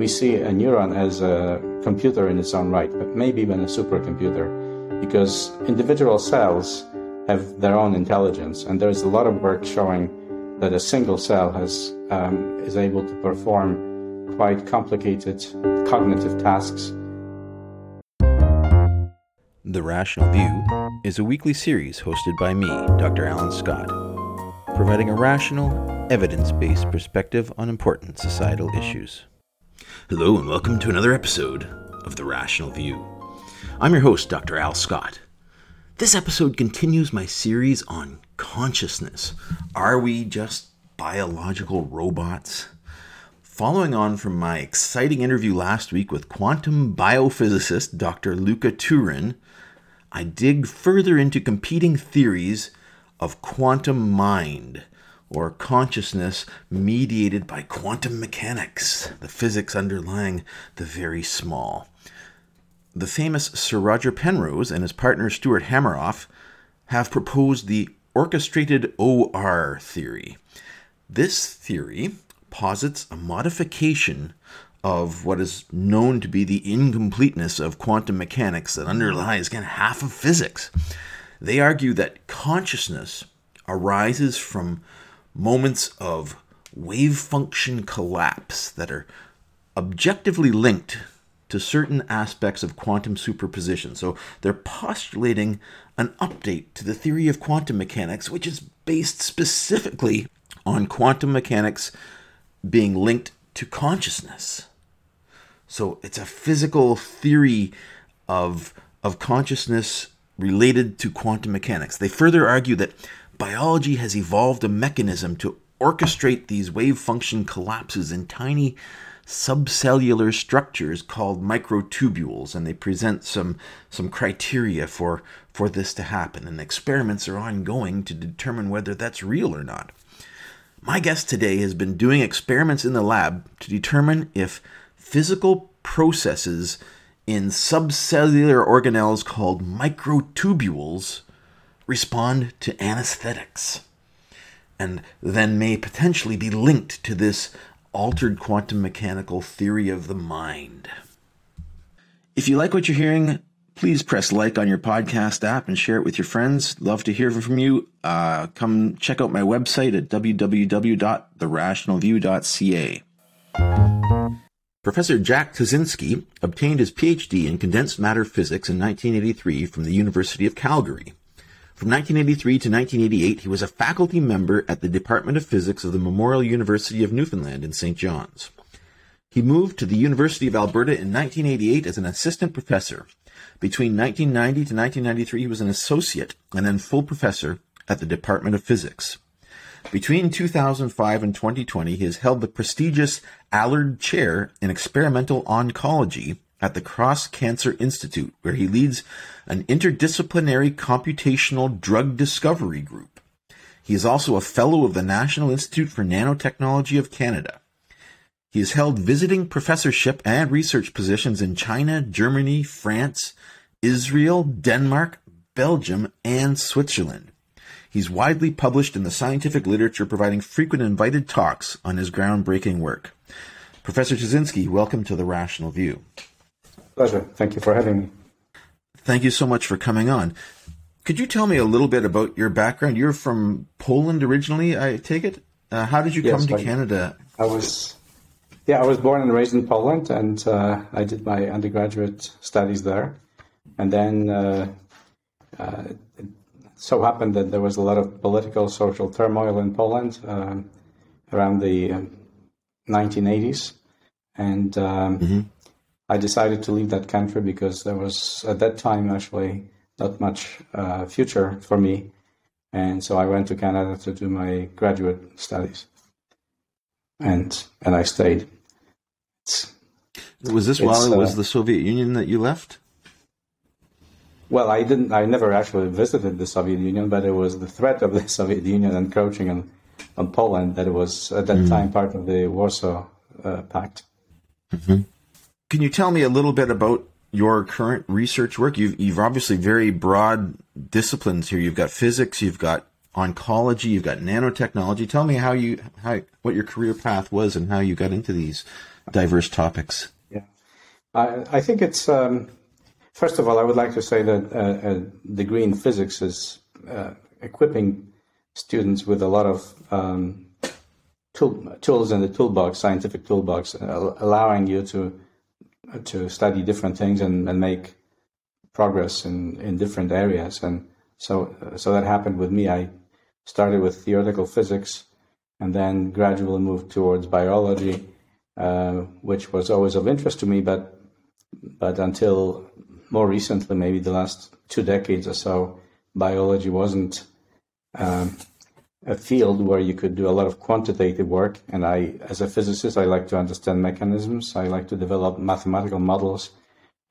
we see a neuron as a computer in its own right, but maybe even a supercomputer, because individual cells have their own intelligence, and there's a lot of work showing that a single cell has um, is able to perform quite complicated cognitive tasks. The Rational View is a weekly series hosted by me, Dr. Alan Scott, providing a rational, evidence based perspective on important societal issues. Hello, and welcome to another episode of The Rational View. I'm your host, Dr. Al Scott. This episode continues my series on consciousness. Are we just biological robots? Following on from my exciting interview last week with quantum biophysicist Dr. Luca Turin, I dig further into competing theories of quantum mind or consciousness mediated by quantum mechanics, the physics underlying the very small. The famous Sir Roger Penrose and his partner Stuart Hameroff have proposed the orchestrated OR theory. This theory posits a modification of what is known to be the incompleteness of quantum mechanics that underlies again half of physics. They argue that consciousness arises from moments of wave function collapse that are objectively linked to certain aspects of quantum superposition. So they're postulating an update to the theory of quantum mechanics, which is based specifically on quantum mechanics being linked to consciousness. So it's a physical theory of, of consciousness related to quantum mechanics. They further argue that biology has evolved a mechanism to orchestrate these wave function collapses in tiny subcellular structures called microtubules and they present some some criteria for for this to happen and experiments are ongoing to determine whether that's real or not. My guest today has been doing experiments in the lab to determine if physical processes in subcellular organelles called microtubules respond to anesthetics and then may potentially be linked to this altered quantum mechanical theory of the mind. If you like what you're hearing, please press like on your podcast app and share it with your friends. Love to hear from you. Uh, come check out my website at www.therationalview.ca. Professor Jack Tuszynski obtained his PhD in condensed matter physics in 1983 from the University of Calgary. From 1983 to 1988, he was a faculty member at the Department of Physics of the Memorial University of Newfoundland in St. John's. He moved to the University of Alberta in 1988 as an assistant professor. Between 1990 to 1993, he was an associate and then full professor at the Department of Physics. Between 2005 and 2020, he has held the prestigious Allard Chair in Experimental Oncology at the Cross Cancer Institute, where he leads an interdisciplinary computational drug discovery group. He is also a fellow of the National Institute for Nanotechnology of Canada. He has held visiting professorship and research positions in China, Germany, France, Israel, Denmark, Belgium, and Switzerland. He's widely published in the scientific literature, providing frequent invited talks on his groundbreaking work. Professor Tuszynski, welcome to The Rational View. Pleasure. Thank you for having me. Thank you so much for coming on. Could you tell me a little bit about your background? You're from Poland originally, I take it. Uh, how did you yes, come to I, Canada? I was, yeah, I was born and raised in Poland, and uh, I did my undergraduate studies there. And then uh, uh it so happened that there was a lot of political, social turmoil in Poland um, around the 1980s, um, and um, mm-hmm. I decided to leave that country because there was at that time actually not much uh, future for me, and so I went to Canada to do my graduate studies, and and I stayed. It's, was this while it was uh, the Soviet Union that you left? Well, I didn't. I never actually visited the Soviet Union, but it was the threat of the Soviet Union encroaching on on Poland that it was at that mm. time part of the Warsaw uh, Pact. Mm-hmm. Can you tell me a little bit about your current research work? You've, you've obviously very broad disciplines here. You've got physics, you've got oncology, you've got nanotechnology. Tell me how you how what your career path was and how you got into these diverse topics? Yeah, I, I think it's um, first of all, I would like to say that uh, a degree in physics is uh, equipping students with a lot of um, tool, tools in the toolbox, scientific toolbox, uh, allowing you to to study different things and, and make progress in, in different areas. And so so that happened with me. I started with theoretical physics and then gradually moved towards biology, uh, which was always of interest to me, but but until more recently, maybe the last two decades or so, biology wasn't um, a field where you could do a lot of quantitative work. And I, as a physicist, I like to understand mechanisms. I like to develop mathematical models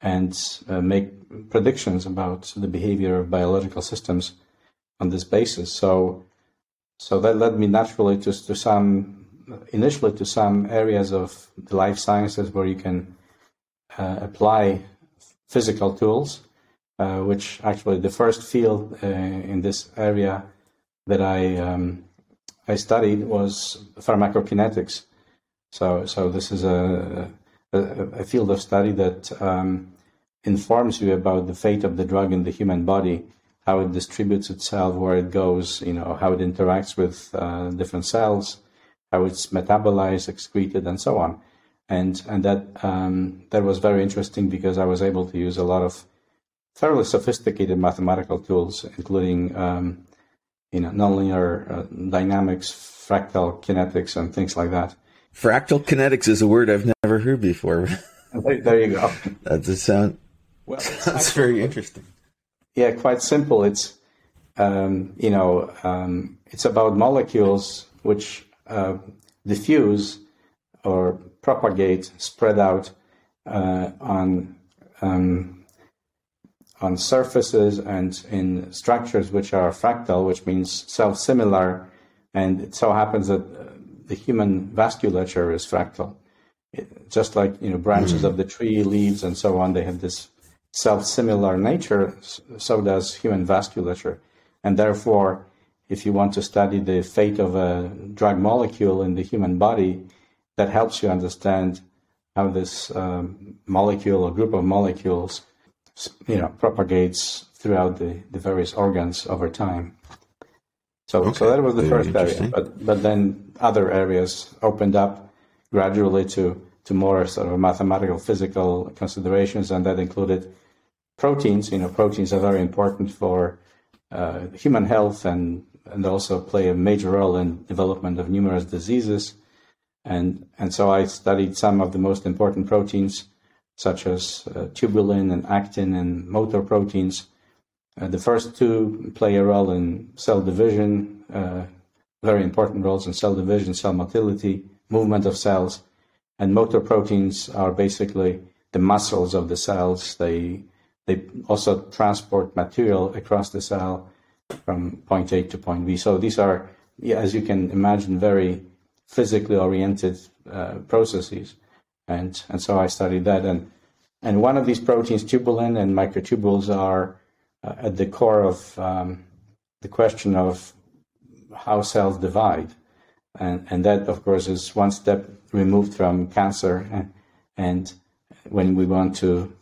and uh, make predictions about the behavior of biological systems on this basis. So, so that led me naturally to, to some, initially to some areas of the life sciences where you can uh, apply physical tools, uh, which actually the first field uh, in this area that I um, I studied was pharmacokinetics. So so this is a a, a field of study that um, informs you about the fate of the drug in the human body, how it distributes itself, where it goes, you know, how it interacts with uh, different cells, how it's metabolized, excreted, and so on. And and that um, that was very interesting because I was able to use a lot of fairly sophisticated mathematical tools, including um, you know, nonlinear uh, dynamics, fractal kinetics, and things like that. Fractal kinetics is a word I've never heard before. there, there, you go. That does sound. Well, that's very interesting. Yeah, quite simple. It's um, you know, um, it's about molecules which uh, diffuse or propagate, spread out uh, on um, on surfaces and in structures which are fractal, which means self-similar. And it so happens that uh, the human vasculature is fractal. It, just like you know branches mm. of the tree, leaves, and so on, they have this self-similar nature. So does human vasculature, and therefore, if you want to study the fate of a drug molecule in the human body, that helps you understand how this um, molecule or group of molecules you know, propagates throughout the, the various organs over time. So, okay. so that was the Very first area, but but then other areas opened up gradually to to more sort of mathematical, physical considerations, and that included proteins. You know, proteins are very important for uh, human health and and also play a major role in development of numerous diseases. And and so I studied some of the most important proteins such as uh, tubulin and actin and motor proteins. Uh, the first two play a role in cell division, uh, very important roles in cell division, cell motility, movement of cells. And motor proteins are basically the muscles of the cells. They they also transport material across the cell from point A to point B. So these are, as you can imagine, very physically oriented uh, processes and and so I studied that. And and one of these proteins, tubulin and microtubules, are uh, at the core of um, the question of how cells divide, and and that of course is one step removed from cancer. And, and when we want to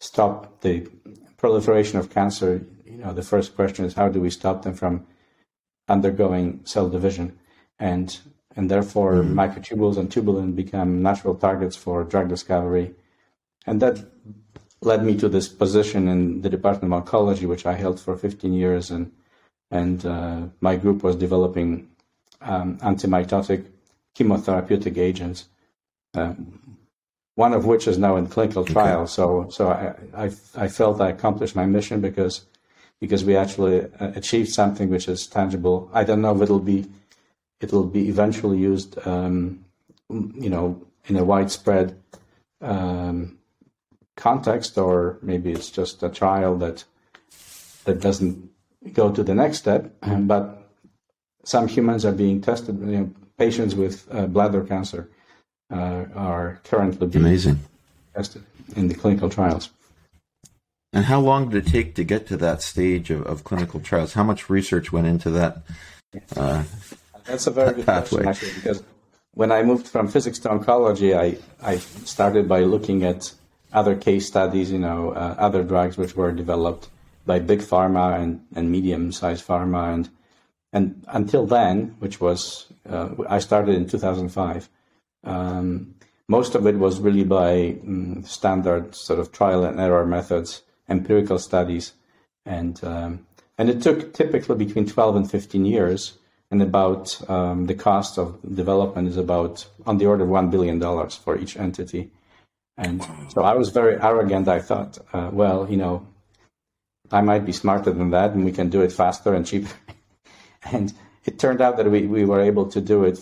stop the proliferation of cancer, you know, the first question is how do we stop them from undergoing cell division? And and therefore mm-hmm. microtubules and tubulin become natural targets for drug discovery. And that led me to this position in the Department of Oncology, which I held for 15 years. And, and uh, my group was developing um, antimitotic chemotherapeutic agents, uh, one of which is now in clinical trials. So, so I, I, I, felt I accomplished my mission because, because we actually uh, achieved something which is tangible. I don't know if it'll be it will be eventually used, um, you know, in a widespread um, context, or maybe it's just a trial that that doesn't go to the next step. But some humans are being tested. You know, patients with uh, bladder cancer uh, are currently being Amazing. tested in the clinical trials. And how long did it take to get to that stage of, of clinical trials? How much research went into that? Uh, that's a very good pathway. question, actually, because when I moved from physics to oncology, I, I started by looking at other case studies, you know, uh, other drugs which were developed by big pharma and, and medium-sized pharma. And, and until then, which was, uh, I started in 2005, um, most of it was really by um, standard sort of trial and error methods, empirical studies. And, um, and it took typically between 12 and 15 years and about um, the cost of development is about on the order of $1 billion for each entity. And so I was very arrogant. I thought, uh, well, you know, I might be smarter than that and we can do it faster and cheaper. and it turned out that we, we were able to do it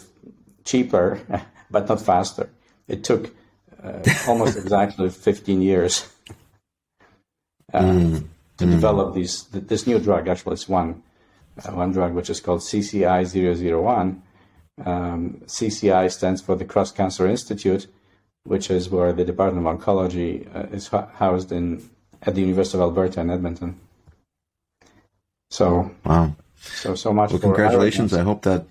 cheaper, but not faster. It took uh, almost exactly 15 years uh, mm. to mm. develop these, this new drug. Actually, it's one, one drug which is called CCI001. Um, CCI stands for the Cross Cancer Institute which is where the Department of Oncology uh, is housed in at the University of Alberta in Edmonton. So wow, so so much. Well, congratulations! I hope that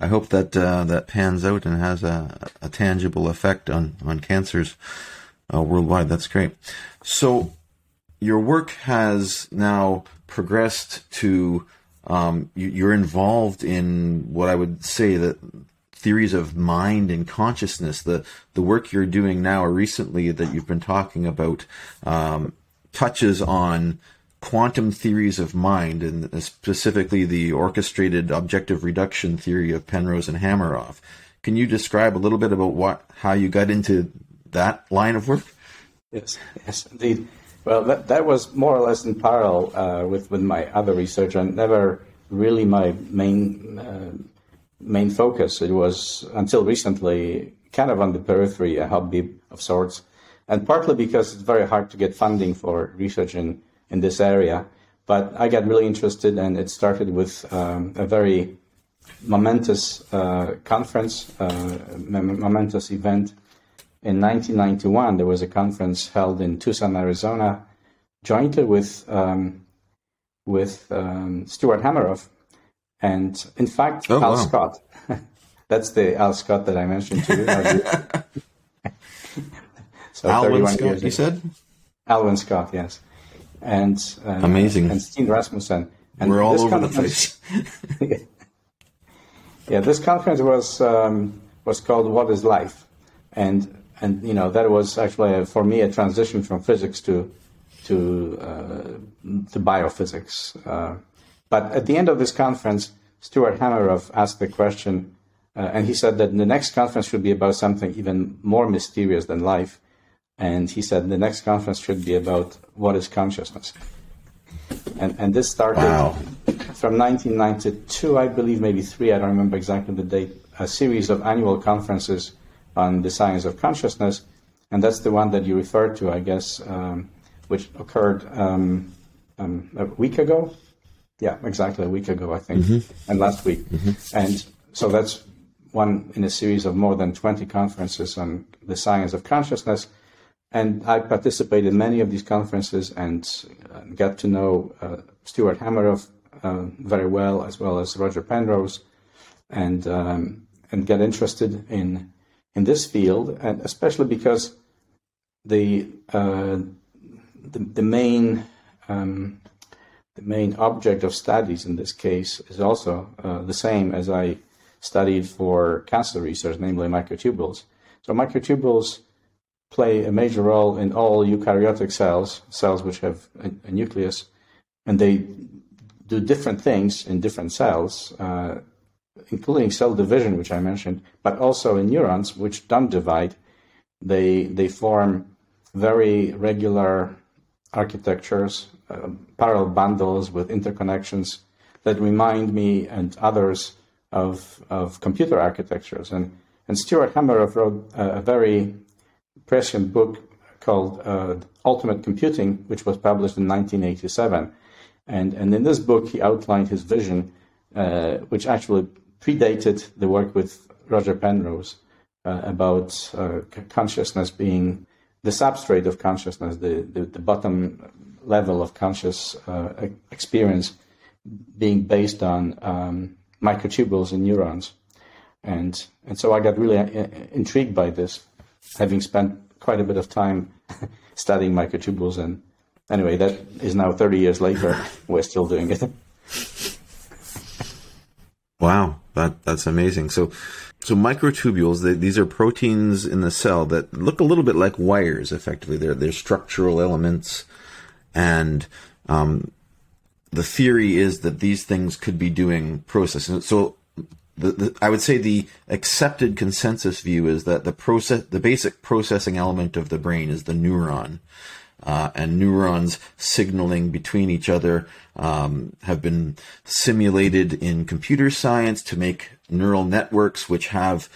I hope that uh, that pans out and has a, a tangible effect on on cancers uh, worldwide. That's great. So your work has now progressed to um, you, are involved in what I would say that theories of mind and consciousness, the the work you're doing now or recently that you've been talking about um, touches on quantum theories of mind and specifically the orchestrated objective reduction theory of Penrose and Hameroff. Can you describe a little bit about what how you got into that line of work? Yes, yes, indeed. Well, that, that was more or less in parallel uh, with, with my other research and never really my main uh, main focus. It was until recently kind of on the periphery, a hobby of sorts, and partly because it's very hard to get funding for research in, in this area. But I got really interested, and it started with um, a very momentous uh, conference, uh, momentous event. In 1991, there was a conference held in Tucson, Arizona, jointly with um, with um, Stuart Hameroff, and in fact, oh, Al wow. Scott. That's the Al Scott that I mentioned to you. so Alwyn Scott, you said? Alwyn Scott, yes. And uh, amazing. And Steen Rasmussen. And We're all over the place. yeah, this conference was um, was called "What Is Life," and and you know that was actually for me a transition from physics to to uh, to biophysics. Uh, but at the end of this conference, Stuart Hameroff asked the question, uh, and he said that the next conference should be about something even more mysterious than life. And he said the next conference should be about what is consciousness. And, and this started wow. from 1992, I believe, maybe three, I don't remember exactly the date, a series of annual conferences on the science of consciousness. And that's the one that you referred to, I guess, um, which occurred um, um, a week ago, yeah, exactly a week ago, I think, mm-hmm. and last week. Mm-hmm. And so that's one in a series of more than 20 conferences on the science of consciousness. And I participated in many of these conferences and uh, got to know uh, Stuart Hameroff uh, very well, as well as Roger Penrose, and um, and get interested in in this field, and especially because the uh, the, the, main um, the main object of studies in this case is also uh, the same as I studied for cancer research, namely microtubules. So microtubules play a major role in all eukaryotic cells, cells which have a, a nucleus, and they do different things in different cells, uh, including cell division, which I mentioned, but also in neurons, which don't divide. They they form very regular architectures uh, parallel bundles with interconnections that remind me and others of, of computer architectures. And, and Stuart Hameroff wrote a, very prescient book called uh, Ultimate Computing, which was published in 1987. And, and in this book, he outlined his vision, uh, which actually predated the work with Roger Penrose uh, about uh, consciousness being the substrate of consciousness, the, the, the bottom level of conscious uh, experience being based on um, microtubules in neurons. and and so I got really uh, intrigued by this, having spent quite a bit of time studying microtubules. And anyway, that is now 30 years later. We're still doing it. Wow, that that's amazing. So, so microtubules, they, these are proteins in the cell that look a little bit like wires. Effectively, they're they're structural elements, and um, the theory is that these things could be doing processing. So, the, the, I would say the accepted consensus view is that the process, the basic processing element of the brain is the neuron, uh, and neurons signaling between each other um, have been simulated in computer science to make neural networks which have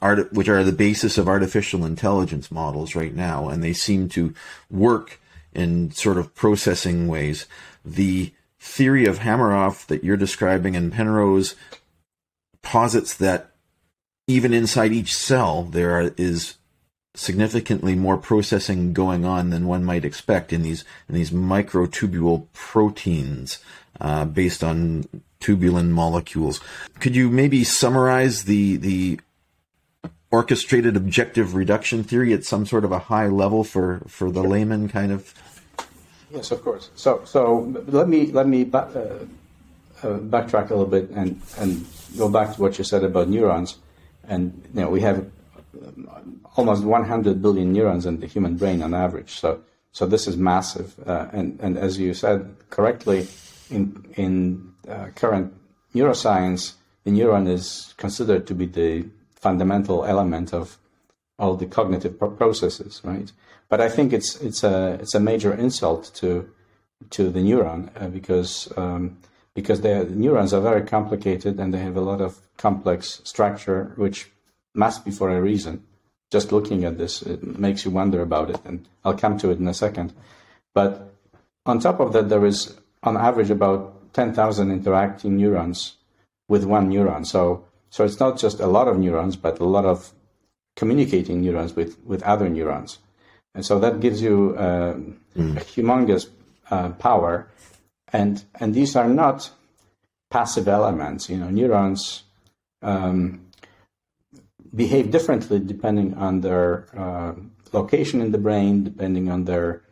art, which are the basis of artificial intelligence models right now, and they seem to work in sort of processing ways. The theory of Hameroff that you're describing in Penrose posits that even inside each cell there is significantly more processing going on than one might expect in these in these microtubule proteins uh, based on tubulin molecules. Could you maybe summarize the the orchestrated objective reduction theory at some sort of a high level for for the layman kind of? Yes, of course. So so let me let me ba- uh, uh, backtrack a little bit and and go back to what you said about neurons. And you know we have almost 100 billion neurons in the human brain on average. So, so this is massive. Uh, and, and as you said correctly, in, in uh, current neuroscience, the neuron is considered to be the fundamental element of all the cognitive processes, right? But I think it's it's a it's a major insult to to the neuron uh, because um, because the neurons are very complicated and they have a lot of complex structure, which must be for a reason just looking at this, it makes you wonder about it, and I'll come to it in a second. But on top of that, there is on average about 10,000 interacting neurons with one neuron. So, so it's not just a lot of neurons, but a lot of communicating neurons with, with other neurons. And so that gives you uh, mm. a humongous uh, power. And, and these are not passive elements. You know, neurons um, behave differently depending on their uh, location in the brain, depending on their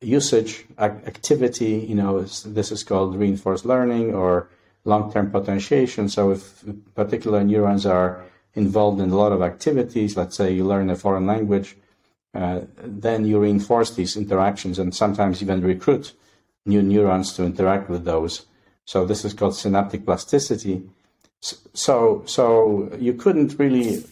usage, activity. You know, this is called reinforced learning or long-term potentiation. So if particular neurons are involved in a lot of activities, let's say you learn a foreign language, uh, then you reinforce these interactions and sometimes even recruit new neurons to interact with those. So this is called synaptic plasticity. So, so you couldn't really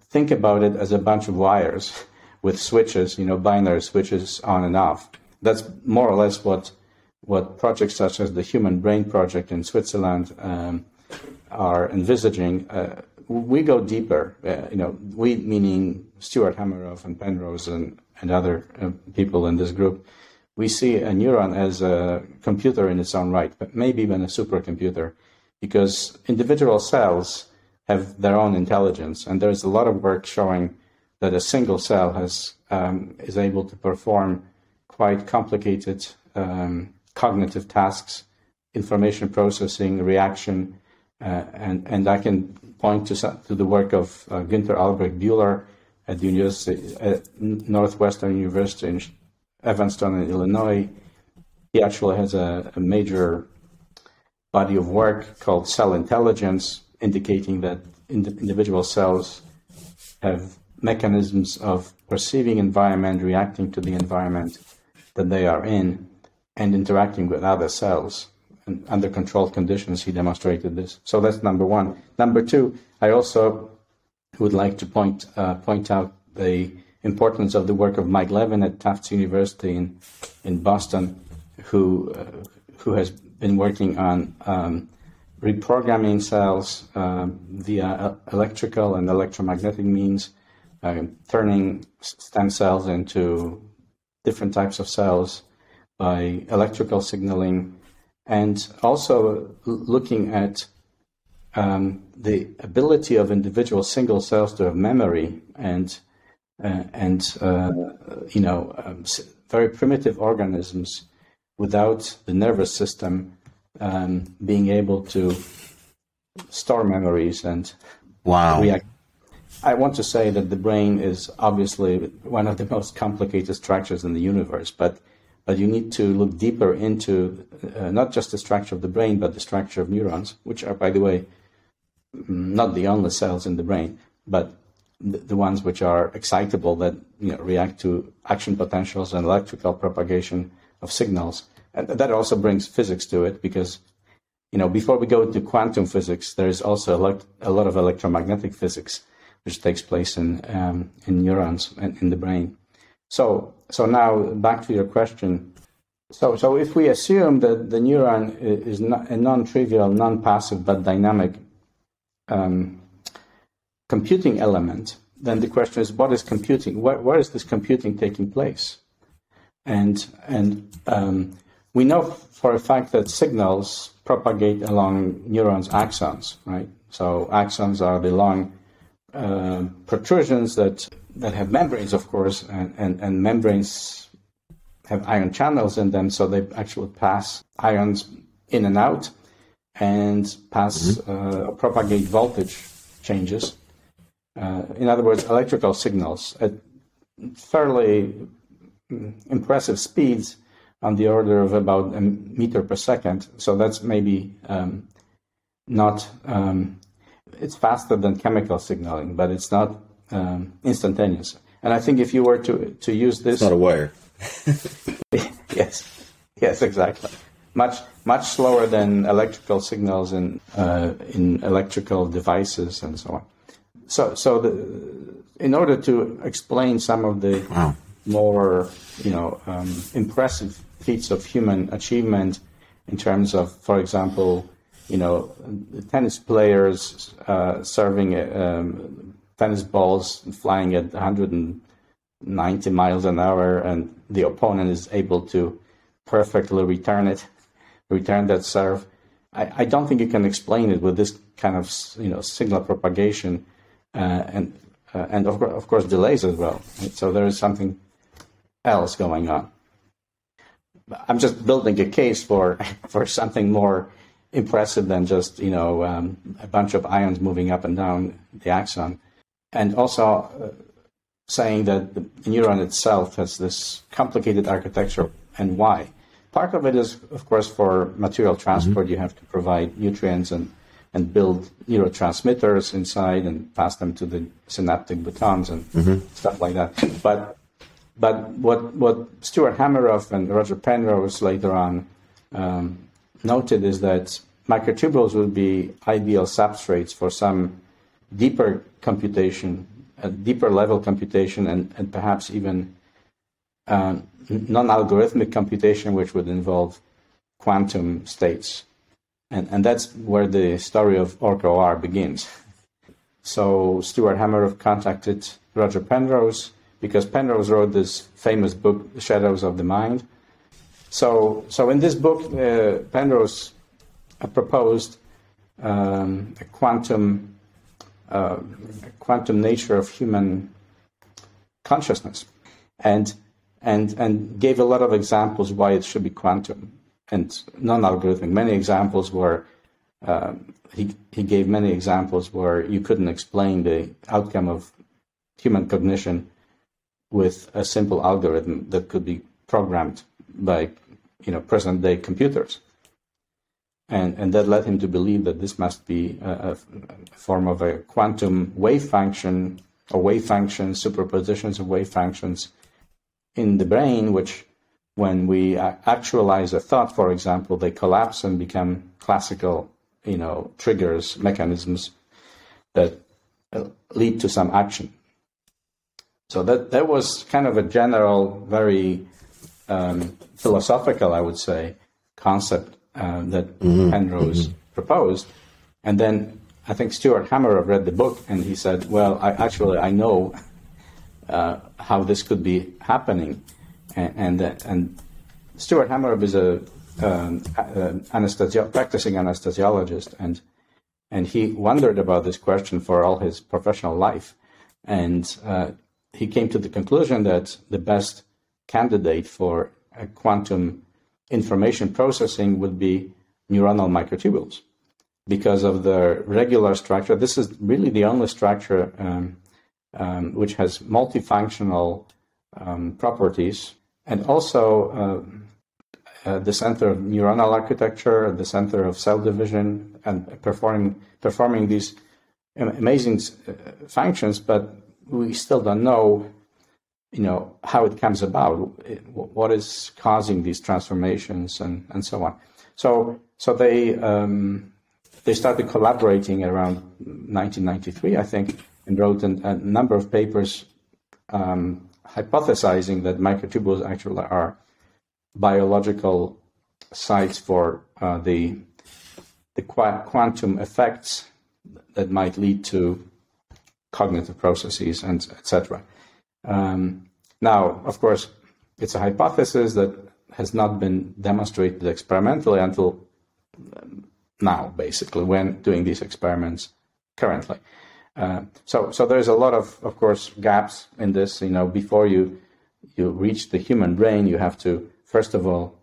think about it as a bunch of wires with switches, you know, binary switches on and off. That's more or less what what projects such as the Human Brain Project in Switzerland um, are envisaging. Uh, we go deeper, uh, you know, we meaning Stuart Hameroff and Penrose and, and other uh, people in this group. We see a neuron as a computer in its own right, but maybe even a supercomputer, because individual cells have their own intelligence. And there's a lot of work showing that a single cell has um, is able to perform quite complicated um, cognitive tasks, information processing, reaction, uh, and and I can point to to the work of uh, Günther Albrecht Bühler at the University at Northwestern University in Evanston, in Illinois. He actually has a, a major body of work called Cell Intelligence, indicating that individual cells have mechanisms of perceiving environment, reacting to the environment that they are in, and interacting with other cells. And under controlled conditions, he demonstrated this. So that's number one. Number two, I also would like to point uh, point out the importance of the work of Mike Levin at Tufts University in in Boston, who uh, who has been working on um, reprogramming cells um, via electrical and electromagnetic means, uh, turning stem cells into different types of cells by electrical signaling, and also looking at um, the ability of individual single cells to have memory and uh, and uh, you know um, very primitive organisms without the nervous system um, being able to store memories and wow. react. I want to say that the brain is obviously one of the most complicated structures in the universe, but but you need to look deeper into uh, not just the structure of the brain, but the structure of neurons, which are, by the way, not the only cells in the brain, but the, the ones which are excitable that you know, react to action potentials and electrical propagation of signals. And that also brings physics to it because you know, before we go to quantum physics, there's also a lot of electromagnetic physics which takes place in um, in neurons and in the brain. So, so now back to your question. So, so if we assume that the neuron is not a non-trivial, non-passive, but dynamic um, computing element, then the question is, what is computing? Where, where is this computing taking place? And and um, we know for a fact that signals propagate along neurons' axons, right? So axons are the long uh, protrusions that that have membranes, of course, and, and, and membranes have ion channels in them, so they actually pass ions in and out and pass mm-hmm. uh, propagate voltage changes. Uh, in other words, electrical signals at fairly impressive speeds on the order of about a meter per second. So that's maybe um, not, um, it's faster than chemical signaling, but it's not um, instantaneous. And I think if you were to, to use this. It's not a wire. yes, yes, exactly. Much, much slower than electrical signals in, uh, in electrical devices and so on. So, so the, in order to explain some of the wow. More, you know, um, impressive feats of human achievement in terms of, for example, you know, tennis players uh, serving um, tennis balls flying at 190 miles an hour, and the opponent is able to perfectly return it, return that serve. I, I don't think you can explain it with this kind of you know signal propagation, uh, and uh, and of, of course delays as well. So there is something else going on. I'm just building a case for for something more impressive than just you know um, a bunch of ions moving up and down the axon, and also uh, saying that the neuron itself has this complicated architecture and why. Part of it is, of course, for material transport. Mm-hmm. You have to provide nutrients and and build neurotransmitters inside and pass them to the synaptic boutons and mm-hmm. stuff like that. But but what, what Stuart Hameroff and Roger Penrose later on um, noted is that microtubules would be ideal substrates for some deeper computation, a deeper level computation, and, and perhaps even uh, non algorithmic computation, which would involve quantum states. And, and that's where the story of Orch OR begins. So Stuart Hameroff contacted Roger Penrose because Penrose wrote this famous book, Shadows of the Mind. So, so in this book, uh, Penrose uh, proposed um, a quantum, uh, a quantum nature of human consciousness, and and and gave a lot of examples why it should be quantum and non-algorithmic. Many examples where uh, he he gave many examples where you couldn't explain the outcome of human cognition with a simple algorithm that could be programmed by you know present day computers. And and that led him to believe that this must be a, a form of a quantum wave function or wave functions superpositions of wave functions in the brain which when we uh, actualize a thought for example they collapse and become classical you know triggers mechanisms that uh, lead to some action so that that was kind of a general, very um, philosophical, I would say, concept uh, that mm-hmm. Penrose mm-hmm. proposed. And then I think Stuart Hameroff read the book and he said, "Well, I actually I know uh, how this could be happening." And and, uh, and Stuart Hameroff is a um, anesthesi- practicing anesthesiologist, and and he wondered about this question for all his professional life. And uh, he came to the conclusion that the best candidate for quantum information processing would be neuronal microtubules. because of the regular structure. This is really the only structure um, um, which has multifunctional um, properties and also uh, uh, the center of neuronal architecture, the center of cell division, and performing performing these amazing uh, functions. But we still don't know, you know, how it comes about, what is causing these transformations, and and so on. So so they um, they started collaborating around 1993, I think, and wrote a, a number of papers um, hypothesizing that microtubules actually are biological sites for uh, the the quantum effects that might lead to cognitive processes and etc. Um, now, of course, it's a hypothesis that has not been demonstrated experimentally until um, now, basically, when doing these experiments currently. Uh, so, so there's a lot of, of course, gaps in this. You know, before you you reach the human brain, you have to first of all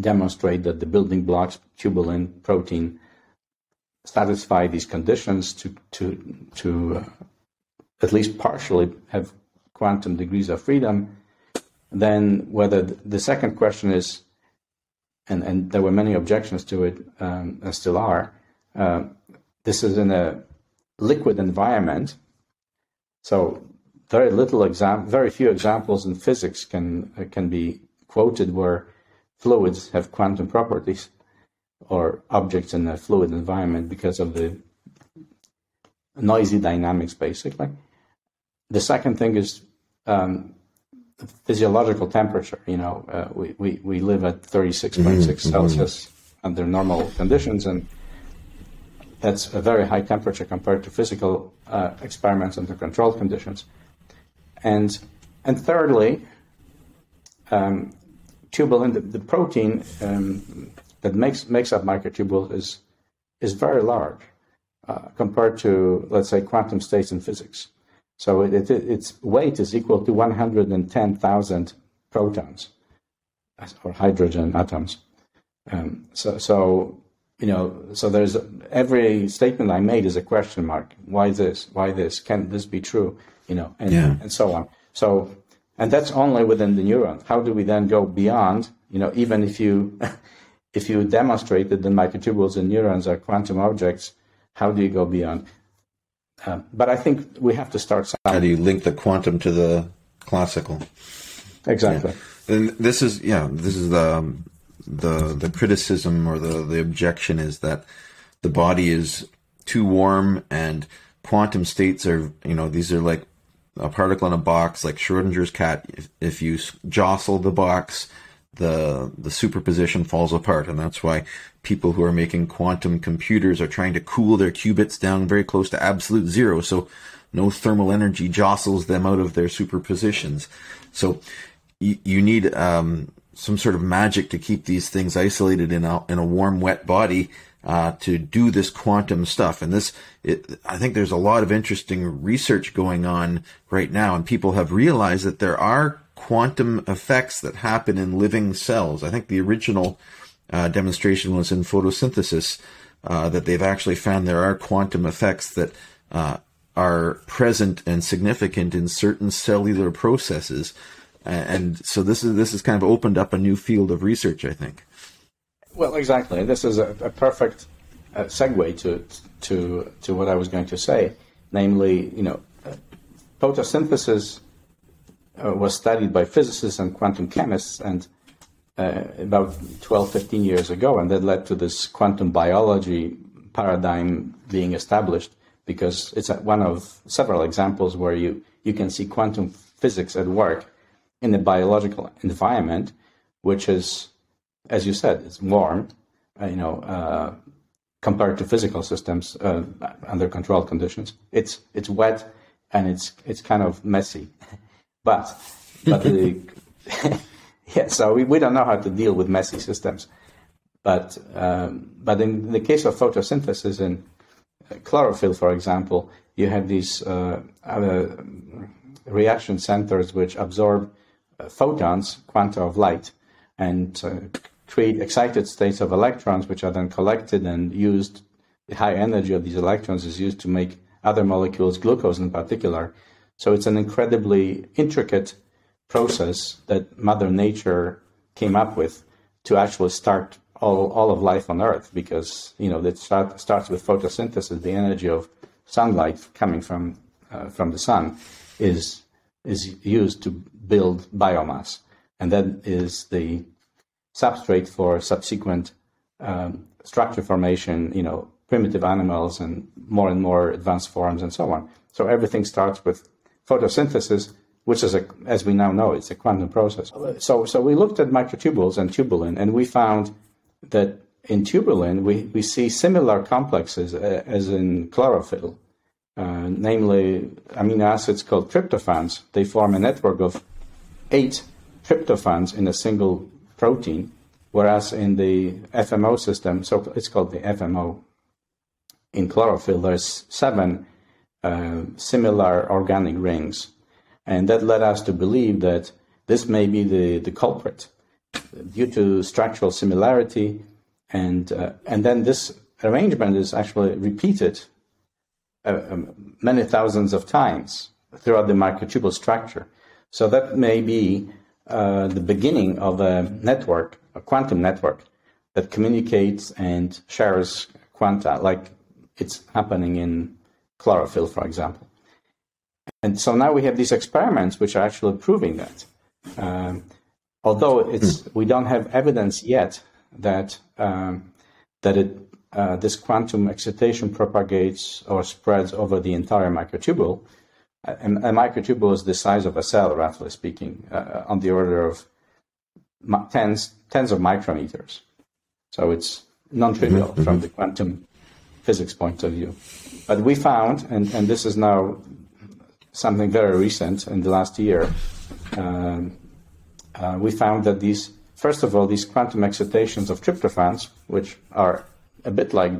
demonstrate that the building blocks, tubulin, protein, satisfy these conditions to to to uh, at least partially have quantum degrees of freedom. Then, whether the second question is, and, and there were many objections to it, um, and still are. Uh, this is in a liquid environment. So very little exam, very few examples in physics can uh, can be quoted where fluids have quantum properties or objects in a fluid environment because of the noisy dynamics, basically. The second thing is um, physiological temperature. You know, uh, we, we, we live at 36.6 mm-hmm. Celsius under normal conditions, and that's a very high temperature compared to physical uh, experiments under controlled conditions. And and thirdly, um, tubulin, the, the protein um, that makes makes up microtubule is is very large uh, compared to let's say quantum states in physics. So it, it, its weight is equal to 110,000 protons or hydrogen atoms. Um, so, so you know, so there's every statement I made is a question mark. Why this? Why this? Can this be true? You know, and, yeah. and so on. So, and that's only within the neuron. How do we then go beyond? You know, even if you if you demonstrate that the microtubules in neurons are quantum objects, how do you go beyond? Uh, but I think we have to start. Somewhere. How do you link the quantum to the classical? Exactly. Yeah. And this is yeah, this is the um, the the criticism or the the objection is that the body is too warm and quantum states are you know these are like a particle in a box like Schrodinger's cat. If, if you jostle the box, the the superposition falls apart, and that's why people who are making quantum computers are trying to cool their qubits down very close to absolute zero, so no thermal energy jostles them out of their superpositions. So you, you need um, some sort of magic to keep these things isolated in a in a warm, wet body uh, to do this quantum stuff. And this, it, I think, there's a lot of interesting research going on right now, and people have realized that there are quantum effects that happen in living cells. I think the original uh, demonstration was in photosynthesis. Uh, that they've actually found there are quantum effects that uh, are present and significant in certain cellular processes and so this is this has kind of opened up a new field of research, I think. Well, exactly. This is a, a perfect uh, segue to to to what I was going to say, namely, you know, uh, photosynthesis uh, was studied by physicists and quantum chemists, and uh, about 12, 15 years ago, and that led to this quantum biology paradigm being established because it's one of several examples where you you can see quantum physics at work in the biological environment, which is, as you said, it's warm, uh, you know, uh, compared to physical systems uh, under controlled conditions. It's it's wet and it's it's kind of messy, but but the yeah. So we, we don't know how to deal with messy systems, but um, but in the case of photosynthesis uh, chlorophyll, for example, you have these uh, reaction centers which absorb photons, quanta of light, and uh, create excited states of electrons, which are then collected and used the high energy of these electrons is used to make other molecules, glucose in particular. So it's an incredibly intricate process that Mother Nature came up with to actually start all, all of life on Earth because, you know, it start, starts with photosynthesis, the energy of sunlight coming from, uh, from the sun is, is used to build biomass. And that is the substrate for subsequent um, structure formation, you know, primitive animals and more and more advanced forms and so on. So everything starts with photosynthesis, which is a, as we now know, it's a quantum process. So, so we looked at microtubules and tubulin, and we found that in tubulin we, we see similar complexes uh, as in chlorophyll, uh, namely amino acids called tryptophans. They form a network of eight tryptophans in a single protein, whereas in the FMO system, so it's called the FMO in chlorophyll, there's seven uh, similar organic rings. And that led us to believe that this may be the, the culprit due to structural similarity. And, uh, and then this arrangement is actually repeated uh, um, many thousands of times throughout the microtubule structure. So that may be uh, the beginning of a network, a quantum network that communicates and shares quanta, like it's happening in chlorophyll, for example. And so now we have these experiments which are actually proving that. Um, although it's we don't have evidence yet that um, that it uh, this quantum excitation propagates or spreads over the entire microtubule. A, a microtubule is the size of a cell, roughly speaking, uh, on the order of tens tens of micrometers. So it's non-trivial mm-hmm. from the quantum physics point of view. But we found, and, and this is now something very recent in the last year, um, uh, we found that these, first of all, these quantum excitations of tryptophans, which are a bit like,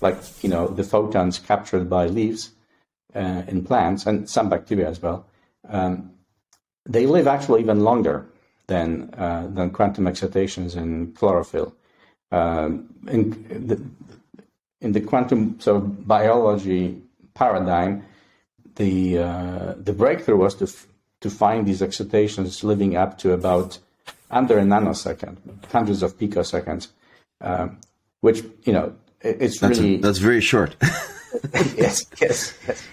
like you know, the photons captured by leaves uh, in plants and some bacteria as well, um, they live actually even longer than uh, than quantum excitations in chlorophyll. Um, the, in the quantum so biology paradigm, the uh, the breakthrough was to f- to find these excitations living up to about under a nanosecond, hundreds of picoseconds, um, which you know it, it's that's really a, that's very short. yes, yes, yes.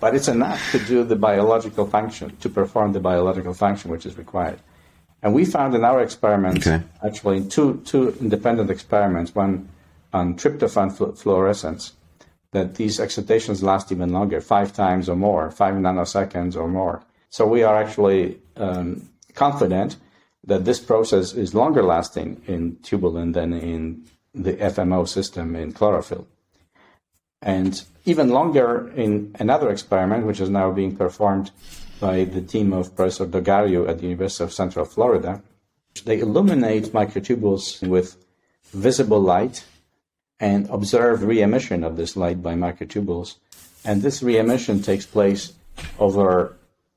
But it's enough to do the biological function, to perform the biological function which is required. And we found in our experiments, okay. actually, two two independent experiments, one on tryptophan fl- fluorescence that these excitations last even longer, five times or more, five nanoseconds or more. So we are actually um, confident that this process is longer lasting in tubulin than in the FMO system in chlorophyll. And even longer in another experiment, which is now being performed by the team of Professor Dogariu at the University of Central Florida. They illuminate microtubules with visible light and observe re-emission of this light by microtubules. And this re-emission takes place over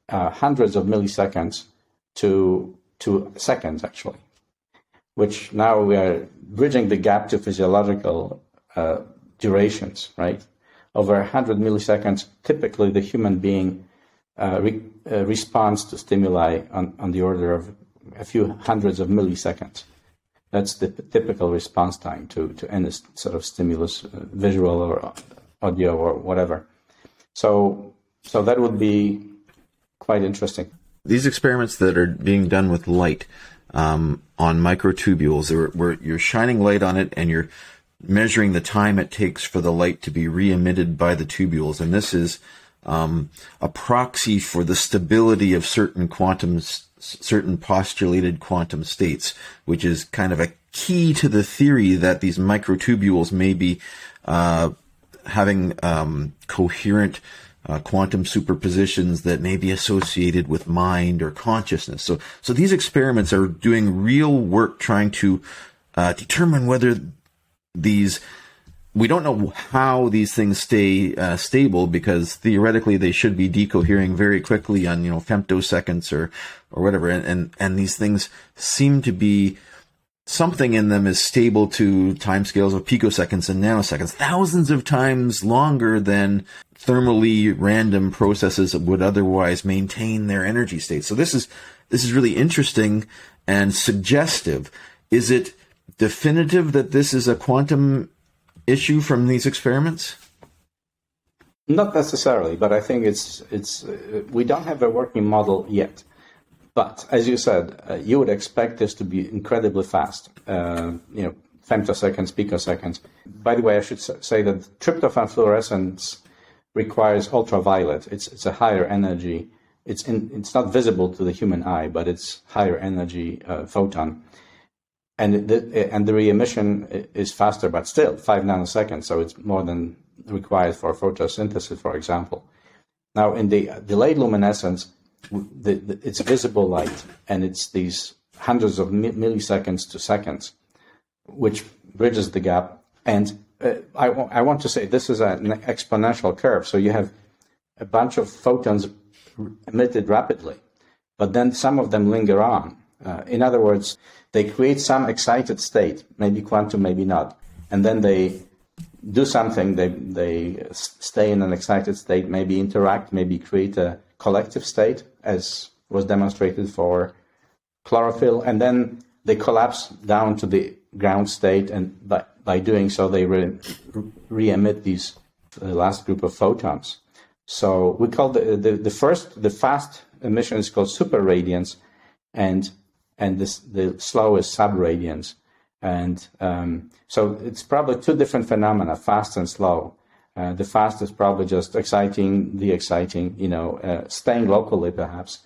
uh, hundreds of milliseconds to, to seconds, actually, which now we are bridging the gap to physiological uh, durations, right? Over 100 milliseconds, typically the human being uh, re- uh, responds to stimuli on, on the order of a few hundreds of milliseconds. That's the typical response time to, to any sort of stimulus, uh, visual or audio or whatever. So, so that would be quite interesting. These experiments that are being done with light um, on microtubules, where you're shining light on it and you're measuring the time it takes for the light to be re-emitted by the tubules, and this is um, a proxy for the stability of certain quantum certain postulated quantum states, which is kind of a key to the theory that these microtubules may be uh, having um, coherent uh, quantum superpositions that may be associated with mind or consciousness. So, so these experiments are doing real work trying to uh, determine whether these we don't know how these things stay uh, stable because theoretically they should be decohering very quickly on you know femtoseconds or or whatever and and, and these things seem to be something in them is stable to timescales of picoseconds and nanoseconds, thousands of times longer than thermally random processes would otherwise maintain their energy state. So this is this is really interesting and suggestive. Is it definitive that this is a quantum issue from these experiments? Not necessarily, but I think it's it's uh, we don't have a working model yet. But as you said, uh, you would expect this to be incredibly fast. Uh, you know, femtoseconds, picoseconds. By the way, I should say that tryptophan fluorescence requires ultraviolet. It's it's a higher energy. It's in, it's not visible to the human eye, but it's higher energy uh, photon and the, and the re-emission is faster, but still five nanoseconds. So it's more than required for photosynthesis, for example. Now, in the delayed luminescence, the, the, it's visible light, and it's these hundreds of milliseconds to seconds, which bridges the gap. And uh, I, I want to say this is an exponential curve. So you have a bunch of photons emitted rapidly, but then some of them linger on. Uh, in other words, they create some excited state, maybe quantum, maybe not, and then they do something. They they stay in an excited state, maybe interact, maybe create a collective state, as was demonstrated for chlorophyll, and then they collapse down to the ground state, and by, by doing so, they re, re-emit these the last group of photons. So we call the, the, the first the fast emission is called super radiance, and and this, the slow is subradiance. And um, so it's probably two different phenomena, fast and slow. Uh, the fast is probably just exciting, the exciting, you know, uh, staying locally perhaps.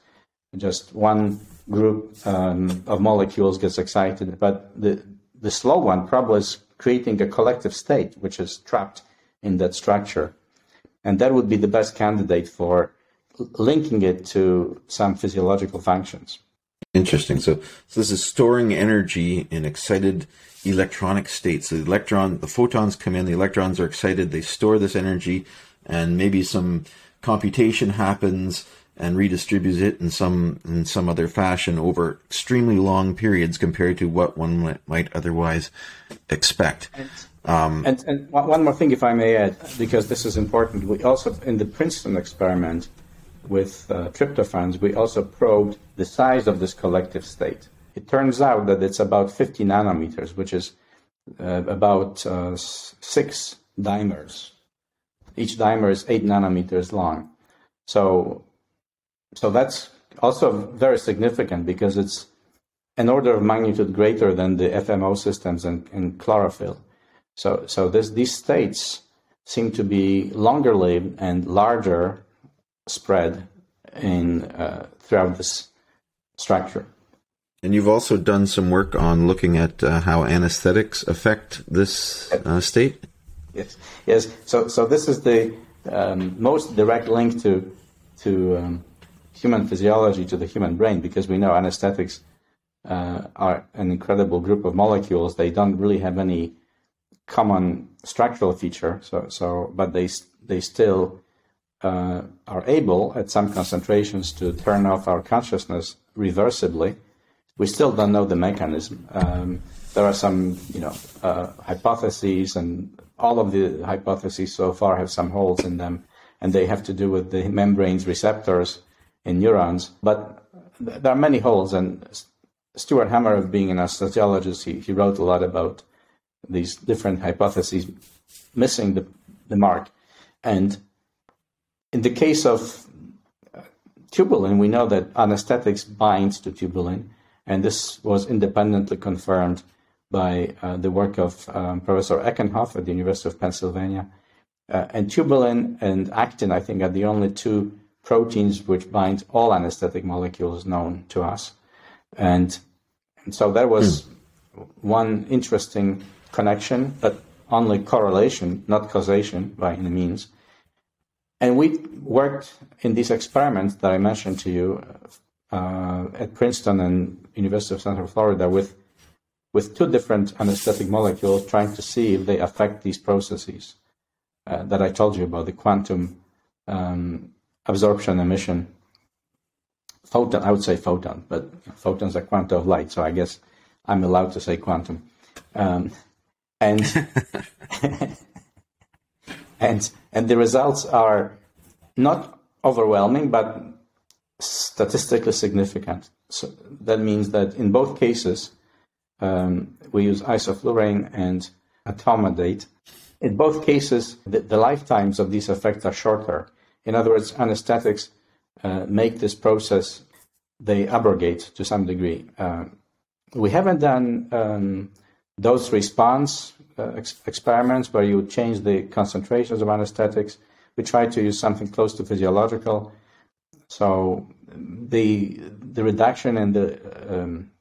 Just one group um, of molecules gets excited, but the, the slow one probably is creating a collective state which is trapped in that structure. And that would be the best candidate for linking it to some physiological functions. Interesting. So, so this is storing energy in excited electronic states. The electron, the photons come in, the electrons are excited, they store this energy, and maybe some computation happens and redistributes it in some in some other fashion over extremely long periods compared to what one might, might otherwise expect. And, um, and, and one more thing, if I may add, because this is important, we also in the Princeton experiment with uh, tryptophans, we also probed the size of this collective state. It turns out that it's about 50 nanometers, which is uh, about uh, six dimers. Each dimer is eight nanometers long. So, so that's also very significant because it's an order of magnitude greater than the FMO systems and, in chlorophyll. So, so this, these states seem to be longer lived and larger spread in uh, throughout this structure. And you've also done some work on looking at uh, how anesthetics affect this uh, state. Yes, yes. So, so this is the um, most direct link to to um, human physiology, to the human brain, because we know anesthetics uh, are an incredible group of molecules. They don't really have any common structural feature. So, so, but they they still uh, are able at some concentrations to turn off our consciousness reversibly. We still don't know the mechanism. Um, there are some, you know, uh, hypotheses, and all of the hypotheses so far have some holes in them, and they have to do with the membrane's receptors in neurons. But there are many holes, and Stuart Hameroff, being an anesthesiologist, he, he wrote a lot about these different hypotheses missing the, the mark. And in the case of uh, tubulin, we know that anesthetics binds to tubulin, and this was independently confirmed by uh, the work of um, Professor Eckenhoff at the University of Pennsylvania. Uh, and tubulin and actin, I think, are the only two proteins which bind all anesthetic molecules known to us. And, and so that was mm. one interesting connection, but only correlation, not causation by any means. And we worked in these experiments that I mentioned to you uh, at Princeton and University of Central Florida with with two different anesthetic molecules, trying to see if they affect these processes uh, that I told you about, the quantum um, absorption emission. Photon, I would say photon, but photons are quanta of light, so I guess I'm allowed to say quantum. Um, and and and the results are not overwhelming, but statistically significant. So that means that in both cases, um, we use isoflurane and etomidate. In both cases, the, the, lifetimes of these effects are shorter. In other words, anesthetics uh, make this process, they abrogate to some degree. Uh, we haven't done um, dose response ex- experiments where you change the concentrations of anesthetics. We try to use something close to physiological. So the the reduction in the um,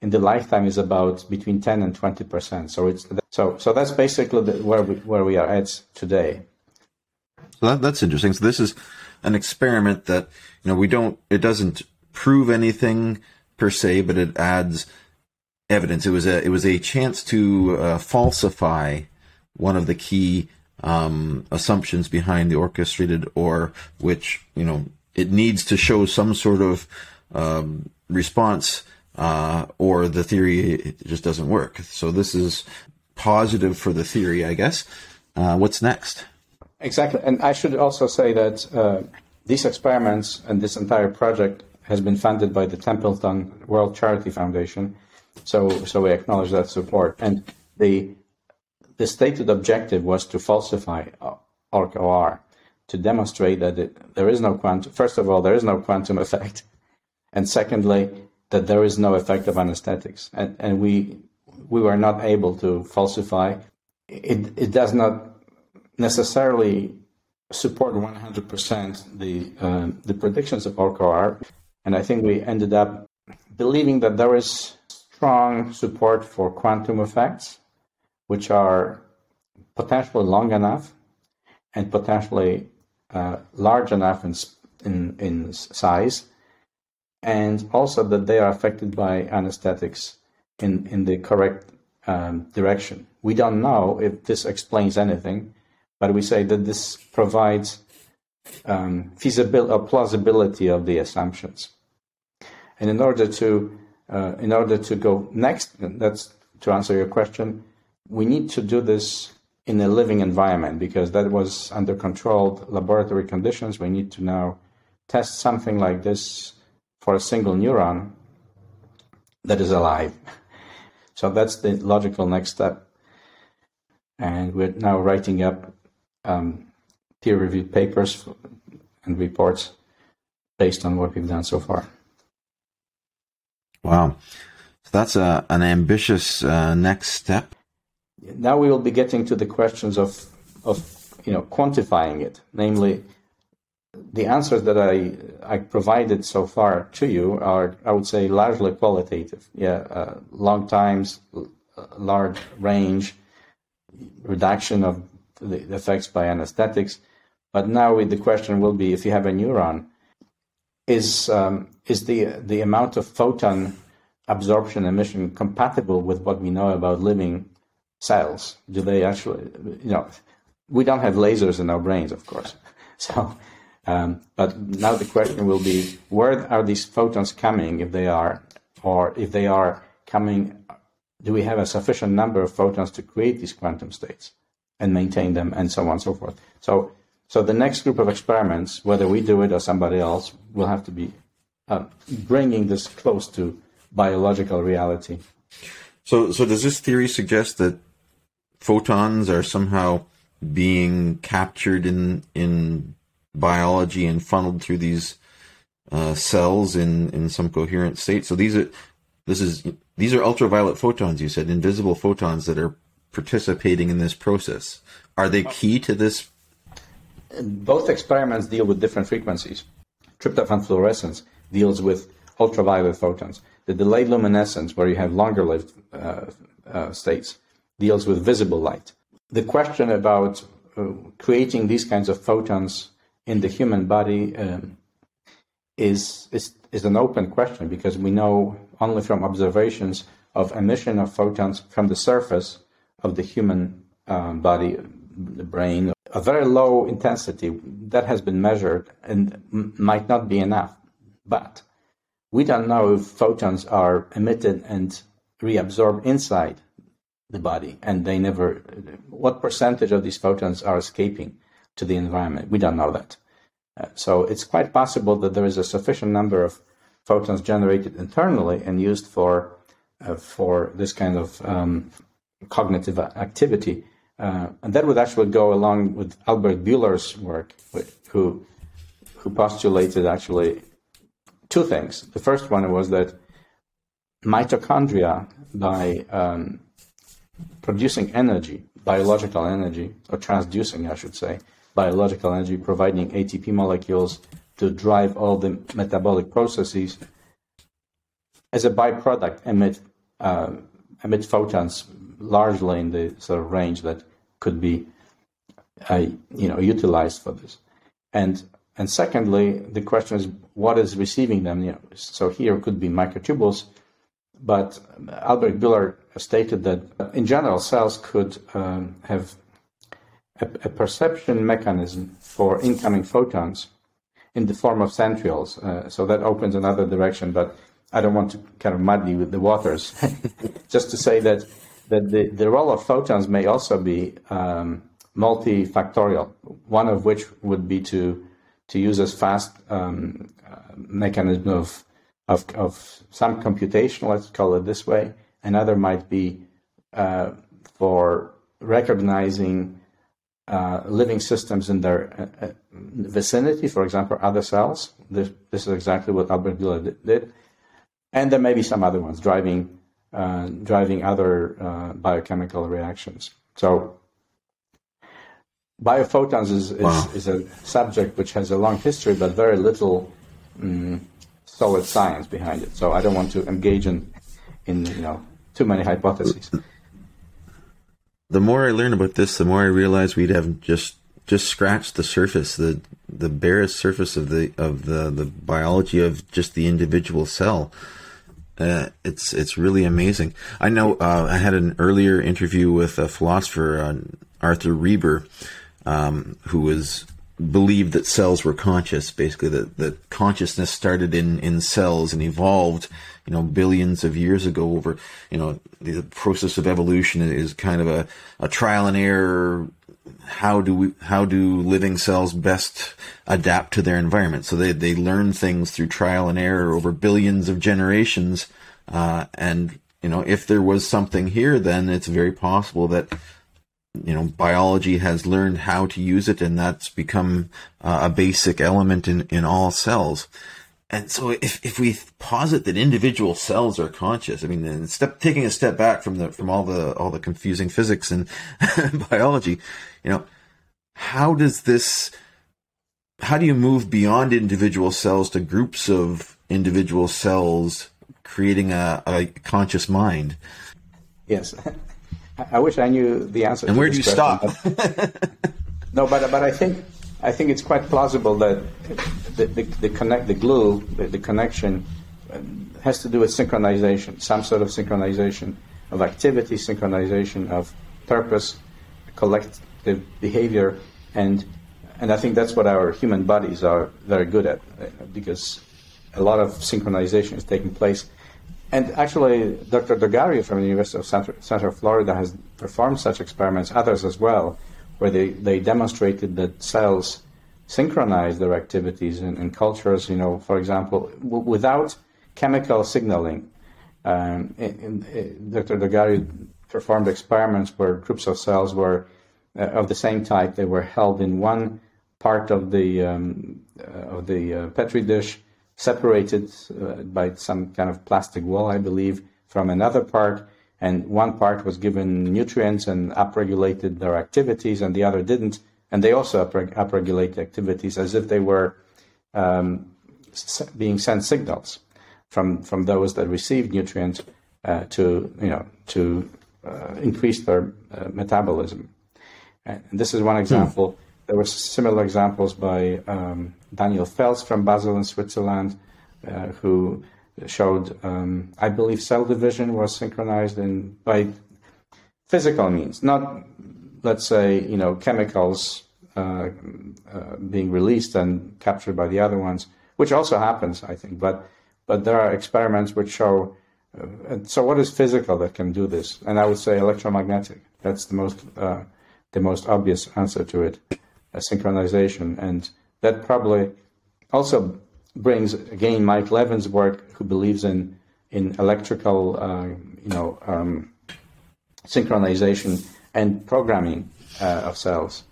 in the lifetime is about between 10 and 20 percent. So it's so so that's basically the, where we where we are at today. So that, that's interesting. So this is an experiment that you know we don't it doesn't prove anything per se, but it adds evidence. It was a it was a chance to uh, falsify one of the key um, assumptions behind the Orchestrated OR, which you know it needs to show some sort of um, response, uh, or the theory just doesn't work. So this is positive for the theory, I guess. Uh, what's next? Exactly, and I should also say that uh, these experiments and this entire project has been funded by the Templeton World Charity Foundation. So, so we acknowledge that support. And the the stated objective was to falsify OR to demonstrate that it, there is no quantum. First of all, there is no quantum effect, and secondly, that there is no effect of anesthetics. And, and we we were not able to falsify. It it does not necessarily support 100% the uh, the predictions of OR, and I think we ended up believing that there is strong support for quantum effects, which are potentially long enough and potentially uh, large enough in, in, in size, and also that they are affected by anesthetics in, in the correct um, direction. We don't know if this explains anything, but we say that this provides um, feasibility or plausibility of the assumptions. And in order to uh, in order to go next, that's to answer your question, we need to do this in a living environment because that was under controlled laboratory conditions. We need to now test something like this for a single neuron that is alive. So that's the logical next step. And we're now writing up um, peer reviewed papers and reports based on what we've done so far. Wow. So that's a, an ambitious uh, next step. Now we will be getting to the questions of, of you know, quantifying it, namely, the answers that I, I provided so far to you are, I would say, largely qualitative. Yeah, uh, long times, large range, reduction of the effects by anesthetics. But now the question will be, if you have a neuron, is um, is the the amount of photon absorption emission compatible with what we know about living cells? Do they actually, you know, we don't have lasers in our brains, of course. So, um, but now the question will be, where are these photons coming if they are, or if they are coming, do we have a sufficient number of photons to create these quantum states and maintain them and so on and so forth? So so the next group of experiments, whether we do it or somebody else, will have to be uh, bringing this close to biological reality. So, so does this theory suggest that photons are somehow being captured in in biology and funneled through these uh, cells in in some coherent state? So these are this is these are ultraviolet photons. You said invisible photons that are participating in this process. Are they key to this both experiments deal with different frequencies. Tryptophan fluorescence deals with ultraviolet photons. The delayed luminescence, where you have longer lived uh, uh, states, deals with visible light. The question about uh, creating these kinds of photons in the human body um, is, is, is an open question because we know only from observations of emission of photons from the surface of the human um, body, the brain, a very low intensity that has been measured and might not be enough. But we don't know if photons are emitted and reabsorbed inside the body, and they never. What percentage of these photons are escaping to the environment? We don't know that. Uh, so it's quite possible that there is a sufficient number of photons generated internally and used for uh, for this kind of um, cognitive activity. Uh, and that would actually go along with Albrecht-Buehler's work, who who postulated actually two things. The first one was that mitochondria, by um, producing energy, biological energy, or transducing, I should say, biological energy, providing ATP molecules to drive all the metabolic processes, as a byproduct, emit uh, emit photons largely in the sort of range that could be, uh, you know, utilized for this. And and secondly, the question is what is receiving them? You know, so here could be microtubules, but Albrecht-Buehler stated that in general cells could um, have a, a, perception mechanism for incoming photons in the form of centrioles. Uh, so that opens another direction, but I don't want to kind of muddy with the waters. Just to say that that the, the role of photons may also be um, multifactorial. One of which would be to to use as fast um, uh, mechanism of, of of some computation. Let's call it this way. Another might be uh, for recognizing uh, living systems in their uh, uh, vicinity, for example, other cells. This, this is exactly what Albrecht-Buehler did. And there may be some other ones driving, uh, driving other uh, biochemical reactions. So biophotons is, is, wow. is, a subject which has a long history, but very little um, solid science behind it. So I don't want to engage in, in you know, too many hypotheses the more I learn about this, the more I realize we'd have just just scratched the surface, the the barest surface of the of the the biology of just the individual cell. It's it's really amazing. I know uh, I had an earlier interview with a philosopher, uh, Arthur Reber, um, who was believed that cells were conscious. Basically, that that consciousness started in in cells and evolved you know, billions of years ago over, you know, the process of evolution is kind of a, a trial and error. How do we, how do living cells best adapt to their environment? So they, they learn things through trial and error over billions of generations. Uh, and, you know, if there was something here, then it's very possible that, you know, biology has learned how to use it and that's become uh, a basic element in, in all cells and so if, if we posit that individual cells are conscious, I mean, step, taking a step back from the, from all the, all the confusing physics and biology, you know, how does this, how do you move beyond individual cells to groups of individual cells creating a, a conscious mind? Yes. I wish I knew the answer. And where do you question, stop? No, but, but I think, I think it's quite plausible that the, the, the connect the glue, the, the, connection, uh, has to do with synchronization, some sort of synchronization of activity, synchronization of purpose, collective behavior, and and I think that's what our human bodies are very good at, uh, because a lot of synchronization is taking place. And actually, Dr. Dogariu from the University of Central, Central Florida has performed such experiments, others as well, where they, they demonstrated that cells synchronize their activities in, cultures, you know, for example, w- without chemical signaling. Um, in, in, Dr. Dogariu performed experiments where groups of cells were uh, of the same type. They were held in one part of the um, uh, of the uh, petri dish, separated uh, by some kind of plastic wall, I believe, from another part, and one part was given nutrients and upregulated their activities, and the other didn't. And they also upregulate activities as if they were um, being sent signals from from those that received nutrients uh, to you know to uh, increase their uh, metabolism. And this is one example. Hmm. There were similar examples by um, Daniel Fels from Basel in Switzerland, uh, who showed, um, I believe, cell division was synchronized in by physical means, not let's say you know chemicals uh, uh, being released and captured by the other ones, which also happens, I think. But but there are experiments which show Uh, so, what is physical that can do this? And I would say electromagnetic. That's the most uh, the most obvious answer to it, synchronization, and that probably also brings again Mike Levin's work, who believes in in electrical, uh, you know, um, synchronization and programming uh, of cells.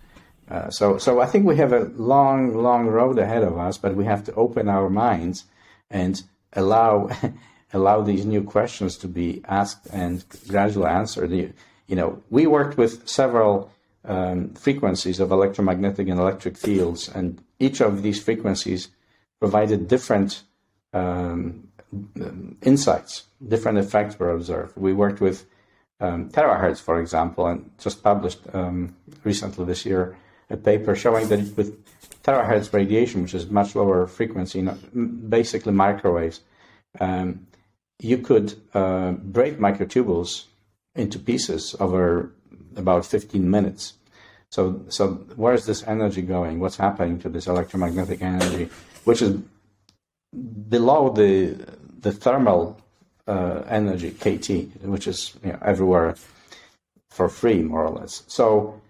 Uh, so, so I think we have a long, long road ahead of us, but we have to open our minds and allow allow these new questions to be asked and gradually answered. You, you know, we worked with several um, frequencies of electromagnetic and electric fields, and each of these frequencies provided different um, insights, different effects were observed. We worked with um, terahertz, for example, and just published um, recently this year a paper showing that with terahertz radiation, which is much lower frequency, basically microwaves, um, you could uh, break microtubules into pieces over about 15 minutes. So, so where is this energy going? What's happening to this electromagnetic energy, which is below the the thermal uh, energy KT, which is you know, everywhere for free, more or less. So,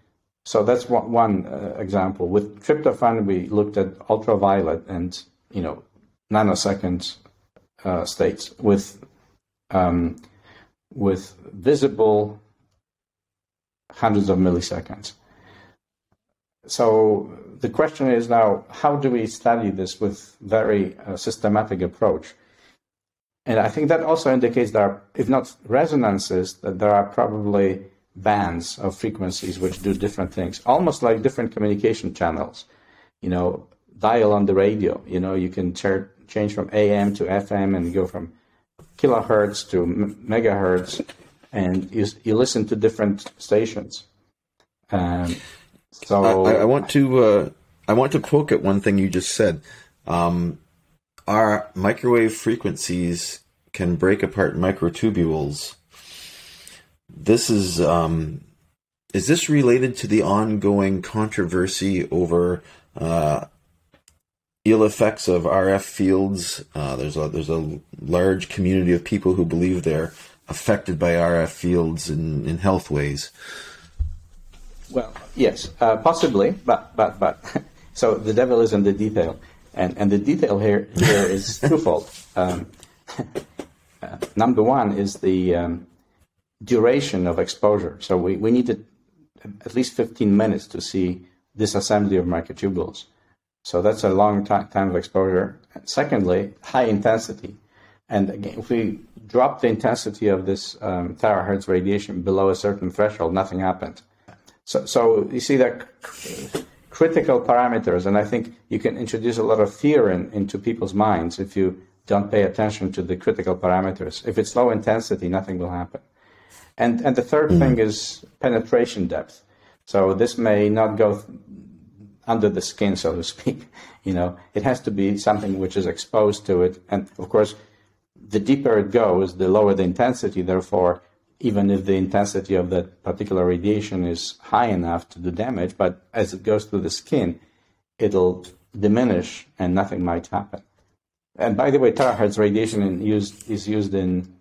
so that's one, one uh, example. With tryptophan, we looked at ultraviolet and you know nanosecond uh, states with um, with visible hundreds of milliseconds. So the question is now, how do we study this with very uh, systematic approach? And I think that also indicates that, are, if not resonances, that there are probably bands of frequencies which do different things, almost like different communication channels. You know, dial on the radio. You know, you can ch- change from AM to FM and go from kilohertz to megahertz, and you, you listen to different stations. Um, so I, I, want to uh, I want to poke at one thing you just said. Um, our microwave frequencies can break apart microtubules. This is um, is this related to the ongoing controversy over uh, ill effects of RF fields? Uh, there's a there's a large community of people who believe they're affected by RF fields in, in health ways. Well, yes, uh, possibly, but but but so the devil is in the detail, and and the detail here here is twofold. Um, uh, number one is the um, duration of exposure. So we, we needed at least 15 minutes to see disassembly of microtubules. So that's a long time of exposure. And secondly, high intensity. And again, if we drop the intensity of this um, terahertz radiation below a certain threshold, nothing happened. So, so you see that critical parameters, and I think you can introduce a lot of fear in, into people's minds if you don't pay attention to the critical parameters. If it's low intensity, nothing will happen. And, and the 3rd mm-hmm. thing is penetration depth. So this may not go th- under the skin, so to speak. You know, it has to be something which is exposed to it. And of course, the deeper it goes, the lower the intensity. Therefore, even if the intensity of that particular radiation is high enough to do damage, but as it goes through the skin, it'll diminish and nothing might happen. And by the way, terahertz radiation in used, is used in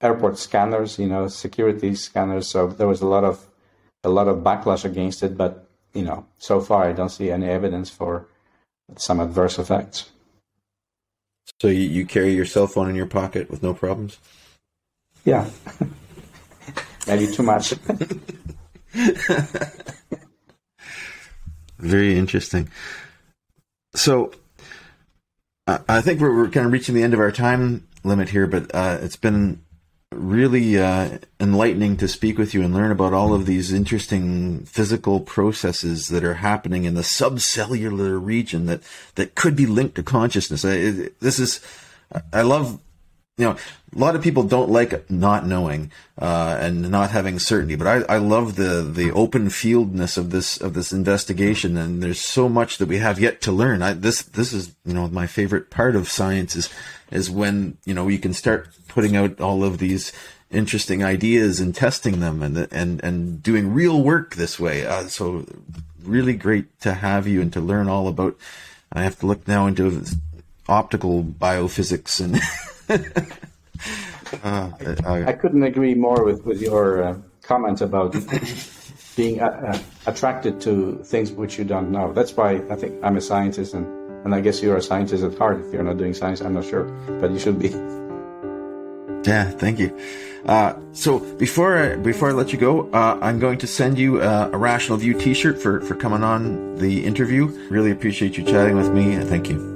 airport scanners, you know, security scanners. So there was a lot of a lot of backlash against it, but you know, so far I don't see any evidence for some adverse effects. So you, you carry your cell phone in your pocket with no problems? Yeah. Maybe too much. Very interesting. So, I think we're, we're kind of reaching the end of our time limit here, but uh, it's been really uh, enlightening to speak with you and learn about all of these interesting physical processes that are happening in the subcellular region that, that could be linked to consciousness. I, this is, I love you know, a lot of people don't like not knowing uh, and not having certainty, but I, I love the the open fieldness of this of this investigation, and there's so much that we have yet to learn. I, this this is you know my favorite part of science is is when you know you can start putting out all of these interesting ideas and testing them and and and doing real work this way. Uh, so really great to have you and to learn all about. I have to look now into optical biophysics and Uh, I couldn't agree more with, with your uh, comment about being uh, uh, attracted to things which you don't know. That's why I think I'm a scientist, and, and I guess you're a scientist at heart. If you're not doing science, I'm not sure, but you should be. Yeah, thank you. Uh, so before I, before I let you go, uh, I'm going to send you uh, a Rational View T-shirt for for coming on the interview. Really appreciate you chatting with me, and thank you.